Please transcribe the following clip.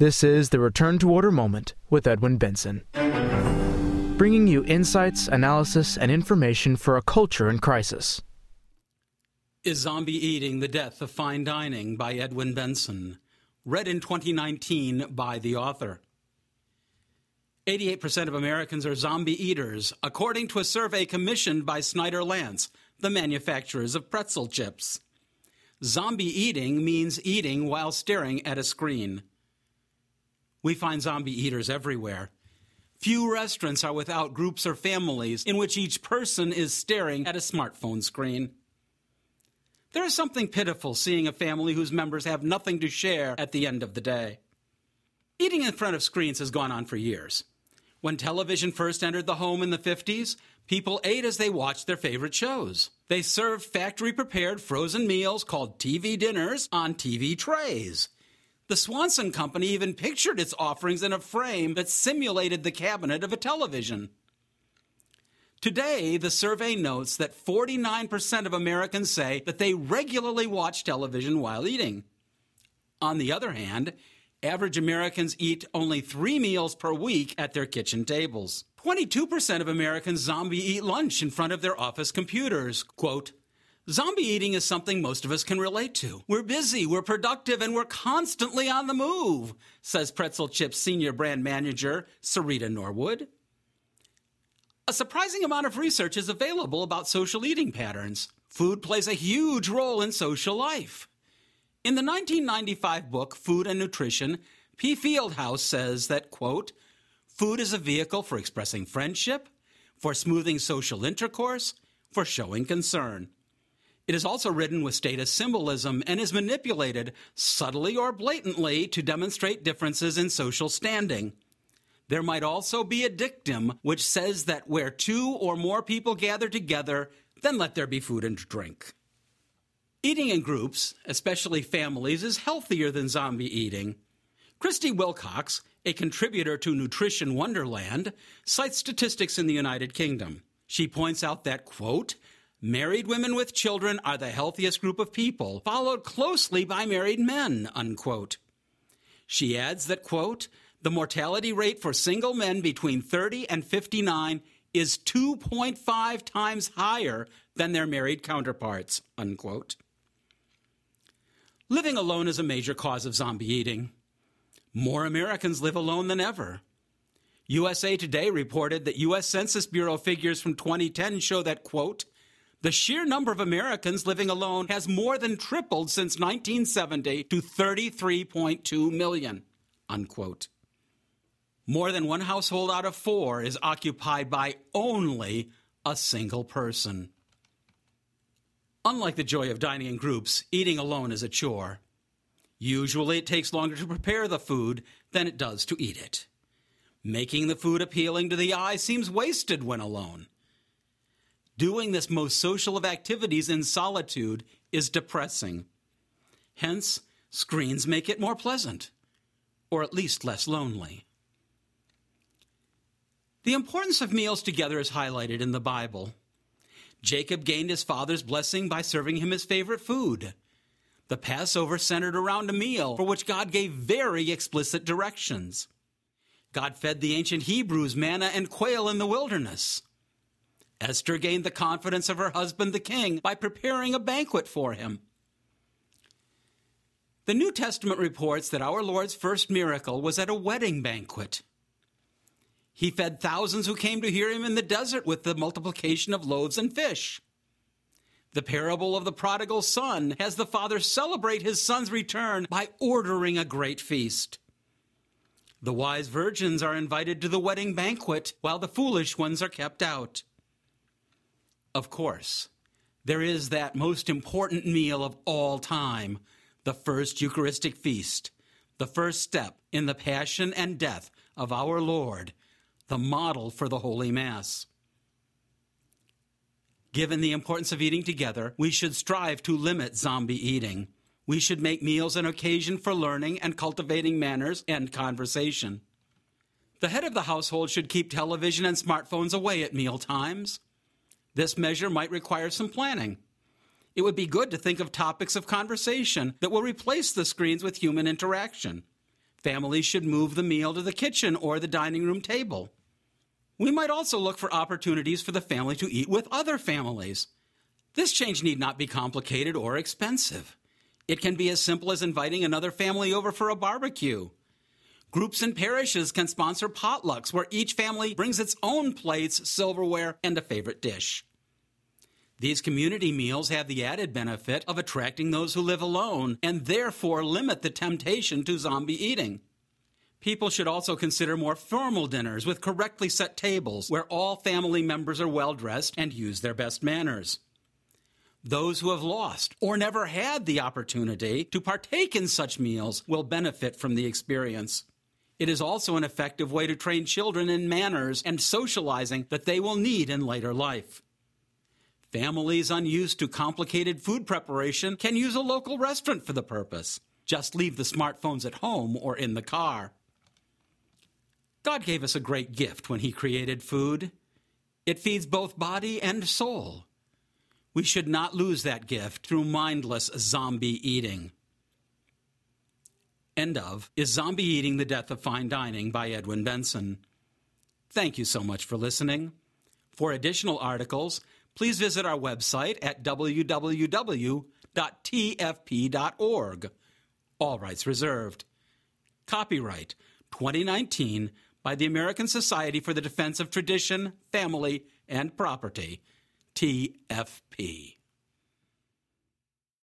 This is the Return to Order Moment with Edwin Benson. Bringing you insights, analysis, and information for a culture in crisis. Is Zombie Eating the Death of Fine Dining by Edwin Benson. Read in 2019 by the author. 88% of Americans are zombie eaters, according to a survey commissioned by Snyder Lance, the manufacturers of pretzel chips. Zombie eating means eating while staring at a screen. We find zombie eaters everywhere. Few restaurants are without groups or families in which each person is staring at a smartphone screen. There is something pitiful seeing a family whose members have nothing to share at the end of the day. Eating in front of screens has gone on for years. When television first entered the home in the 50s, people ate as they watched their favorite shows. They served factory prepared frozen meals called TV dinners on TV trays. The Swanson Company even pictured its offerings in a frame that simulated the cabinet of a television. Today, the survey notes that 49% of Americans say that they regularly watch television while eating. On the other hand, average Americans eat only three meals per week at their kitchen tables. 22% of Americans zombie eat lunch in front of their office computers. Quote, Zombie eating is something most of us can relate to. We're busy, we're productive, and we're constantly on the move, says Pretzel Chips senior brand manager Sarita Norwood. A surprising amount of research is available about social eating patterns. Food plays a huge role in social life. In the 1995 book Food and Nutrition, P. Fieldhouse says that, quote, food is a vehicle for expressing friendship, for smoothing social intercourse, for showing concern. It is also written with status symbolism and is manipulated subtly or blatantly to demonstrate differences in social standing. There might also be a dictum which says that where two or more people gather together, then let there be food and drink. Eating in groups, especially families, is healthier than zombie eating. Christie Wilcox, a contributor to Nutrition Wonderland, cites statistics in the United Kingdom. She points out that, quote, Married women with children are the healthiest group of people, followed closely by married men, unquote. She adds that, quote, the mortality rate for single men between 30 and 59 is 2.5 times higher than their married counterparts, unquote. Living alone is a major cause of zombie eating. More Americans live alone than ever. USA Today reported that U.S. Census Bureau figures from 2010 show that, quote, the sheer number of Americans living alone has more than tripled since 1970 to 33.2 million. Unquote. More than one household out of four is occupied by only a single person. Unlike the joy of dining in groups, eating alone is a chore. Usually it takes longer to prepare the food than it does to eat it. Making the food appealing to the eye seems wasted when alone. Doing this most social of activities in solitude is depressing. Hence, screens make it more pleasant, or at least less lonely. The importance of meals together is highlighted in the Bible. Jacob gained his father's blessing by serving him his favorite food. The Passover centered around a meal for which God gave very explicit directions. God fed the ancient Hebrews manna and quail in the wilderness. Esther gained the confidence of her husband, the king, by preparing a banquet for him. The New Testament reports that our Lord's first miracle was at a wedding banquet. He fed thousands who came to hear him in the desert with the multiplication of loaves and fish. The parable of the prodigal son has the father celebrate his son's return by ordering a great feast. The wise virgins are invited to the wedding banquet, while the foolish ones are kept out. Of course, there is that most important meal of all time, the first Eucharistic feast, the first step in the passion and death of our Lord, the model for the Holy Mass. Given the importance of eating together, we should strive to limit zombie eating. We should make meals an occasion for learning and cultivating manners and conversation. The head of the household should keep television and smartphones away at meal times. This measure might require some planning. It would be good to think of topics of conversation that will replace the screens with human interaction. Families should move the meal to the kitchen or the dining room table. We might also look for opportunities for the family to eat with other families. This change need not be complicated or expensive. It can be as simple as inviting another family over for a barbecue. Groups and parishes can sponsor potlucks where each family brings its own plates, silverware, and a favorite dish. These community meals have the added benefit of attracting those who live alone and therefore limit the temptation to zombie eating. People should also consider more formal dinners with correctly set tables where all family members are well dressed and use their best manners. Those who have lost or never had the opportunity to partake in such meals will benefit from the experience. It is also an effective way to train children in manners and socializing that they will need in later life. Families unused to complicated food preparation can use a local restaurant for the purpose. Just leave the smartphones at home or in the car. God gave us a great gift when He created food. It feeds both body and soul. We should not lose that gift through mindless zombie eating. End of is Zombie Eating the Death of Fine Dining by Edwin Benson. Thank you so much for listening. For additional articles, please visit our website at www.tfp.org. All rights reserved. Copyright 2019 by the American Society for the Defense of Tradition, Family, and Property, TFP.